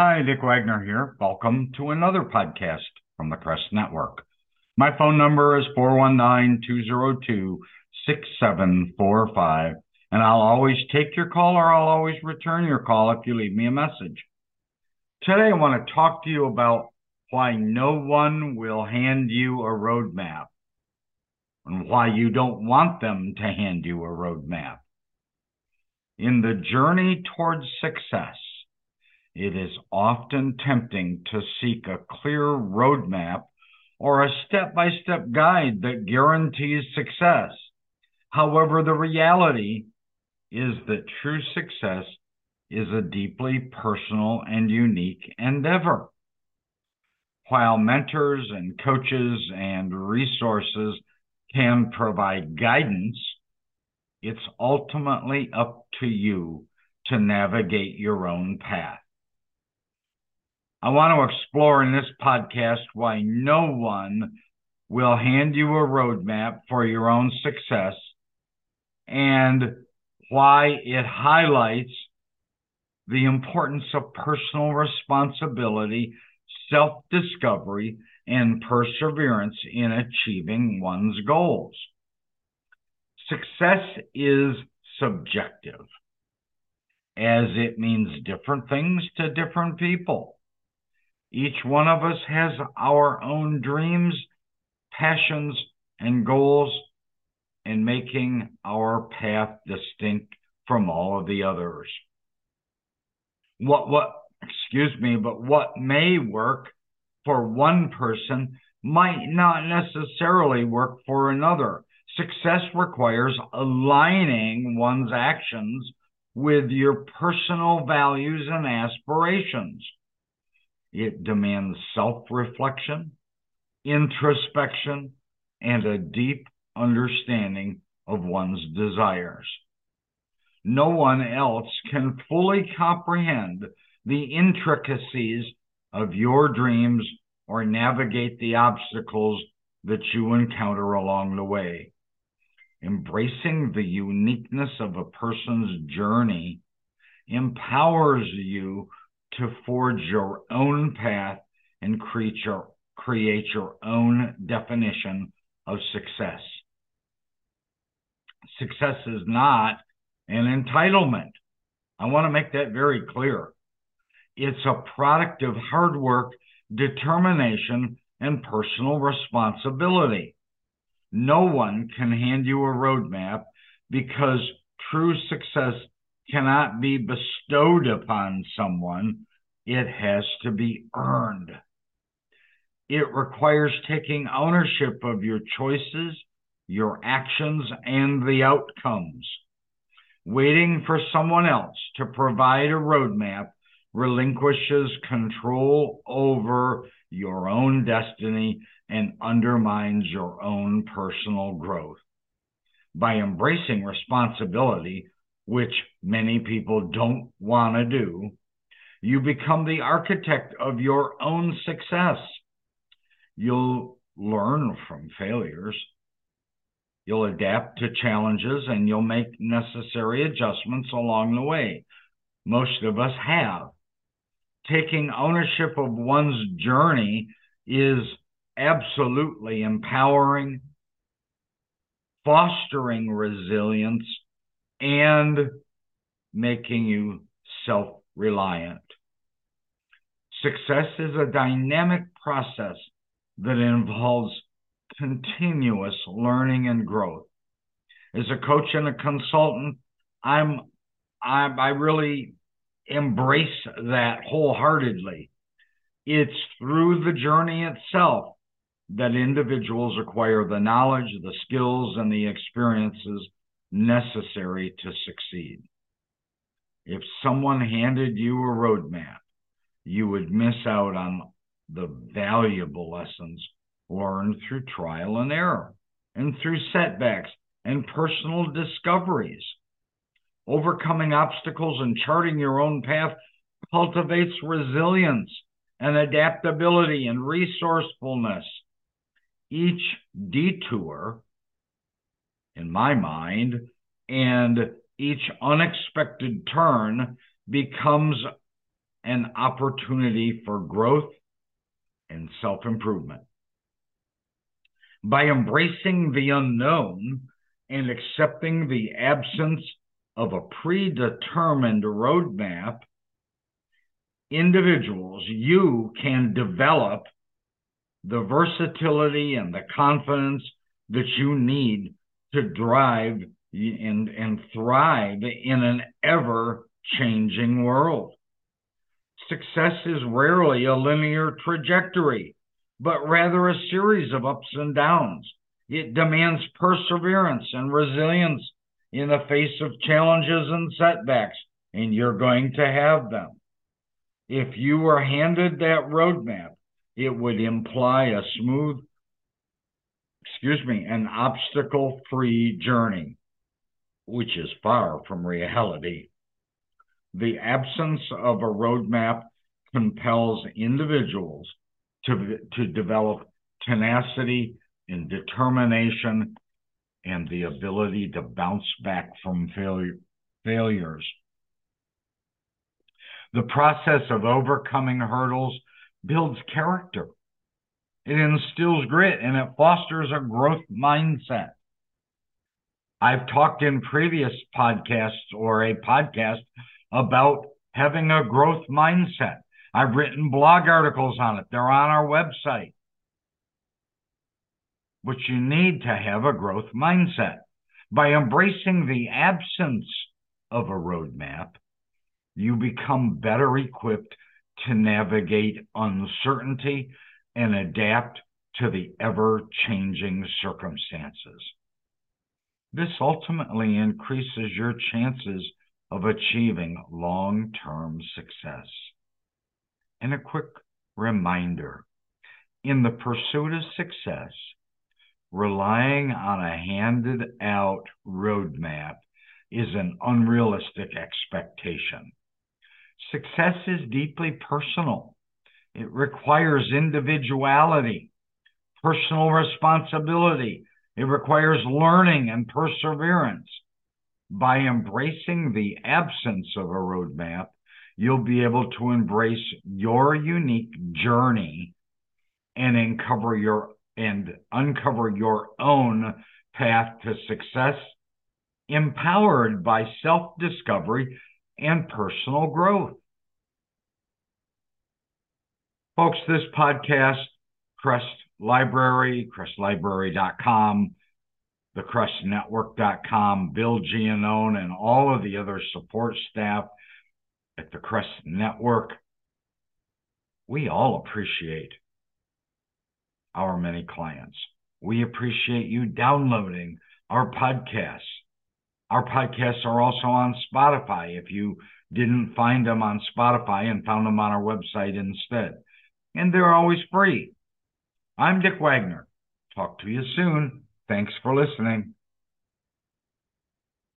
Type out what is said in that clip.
Hi, Dick Wagner here. Welcome to another podcast from the Crest Network. My phone number is 419 202 6745, and I'll always take your call or I'll always return your call if you leave me a message. Today, I want to talk to you about why no one will hand you a roadmap and why you don't want them to hand you a roadmap. In the journey towards success, it is often tempting to seek a clear roadmap or a step by step guide that guarantees success. However, the reality is that true success is a deeply personal and unique endeavor. While mentors and coaches and resources can provide guidance, it's ultimately up to you to navigate your own path. I want to explore in this podcast why no one will hand you a roadmap for your own success and why it highlights the importance of personal responsibility, self discovery, and perseverance in achieving one's goals. Success is subjective, as it means different things to different people. Each one of us has our own dreams, passions, and goals, and making our path distinct from all of the others. What, what, excuse me, but what may work for one person might not necessarily work for another. Success requires aligning one's actions with your personal values and aspirations. It demands self reflection, introspection, and a deep understanding of one's desires. No one else can fully comprehend the intricacies of your dreams or navigate the obstacles that you encounter along the way. Embracing the uniqueness of a person's journey empowers you to forge your own path and create your, create your own definition of success. Success is not an entitlement. I want to make that very clear. It's a product of hard work, determination, and personal responsibility. No one can hand you a roadmap because true success cannot be bestowed upon someone, it has to be earned. It requires taking ownership of your choices, your actions, and the outcomes. Waiting for someone else to provide a roadmap relinquishes control over your own destiny and undermines your own personal growth. By embracing responsibility, which many people don't want to do, you become the architect of your own success. You'll learn from failures. You'll adapt to challenges and you'll make necessary adjustments along the way. Most of us have. Taking ownership of one's journey is absolutely empowering, fostering resilience, and making you self reliant. Success is a dynamic process that involves continuous learning and growth. As a coach and a consultant, I'm I, I really embrace that wholeheartedly. It's through the journey itself that individuals acquire the knowledge, the skills, and the experiences necessary to succeed. If someone handed you a roadmap, you would miss out on the valuable lessons learned through trial and error and through setbacks and personal discoveries. Overcoming obstacles and charting your own path cultivates resilience and adaptability and resourcefulness. Each detour in my mind, and each unexpected turn becomes an opportunity for growth and self improvement. By embracing the unknown and accepting the absence of a predetermined roadmap, individuals, you can develop the versatility and the confidence that you need to drive and, and thrive in an ever changing world. Success is rarely a linear trajectory, but rather a series of ups and downs. It demands perseverance and resilience in the face of challenges and setbacks, and you're going to have them. If you were handed that roadmap, it would imply a smooth, excuse me, an obstacle free journey, which is far from reality. The absence of a roadmap compels individuals to, to develop tenacity and determination and the ability to bounce back from failure, failures. The process of overcoming hurdles builds character. It instills grit and it fosters a growth mindset. I've talked in previous podcasts or a podcast about having a growth mindset. I've written blog articles on it. They're on our website. But you need to have a growth mindset. By embracing the absence of a roadmap, you become better equipped to navigate uncertainty and adapt to the ever changing circumstances. This ultimately increases your chances of achieving long term success. And a quick reminder in the pursuit of success, relying on a handed out roadmap is an unrealistic expectation. Success is deeply personal. It requires individuality, personal responsibility. It requires learning and perseverance. By embracing the absence of a roadmap, you'll be able to embrace your unique journey and uncover your and uncover your own path to success empowered by self-discovery and personal growth. Folks, this podcast, Crest Library, crestlibrary.com, thecrestnetwork.com, Bill Giannone, and all of the other support staff at the Crest Network, we all appreciate our many clients. We appreciate you downloading our podcasts. Our podcasts are also on Spotify if you didn't find them on Spotify and found them on our website instead. And they're always free. I'm Dick Wagner. Talk to you soon. Thanks for listening.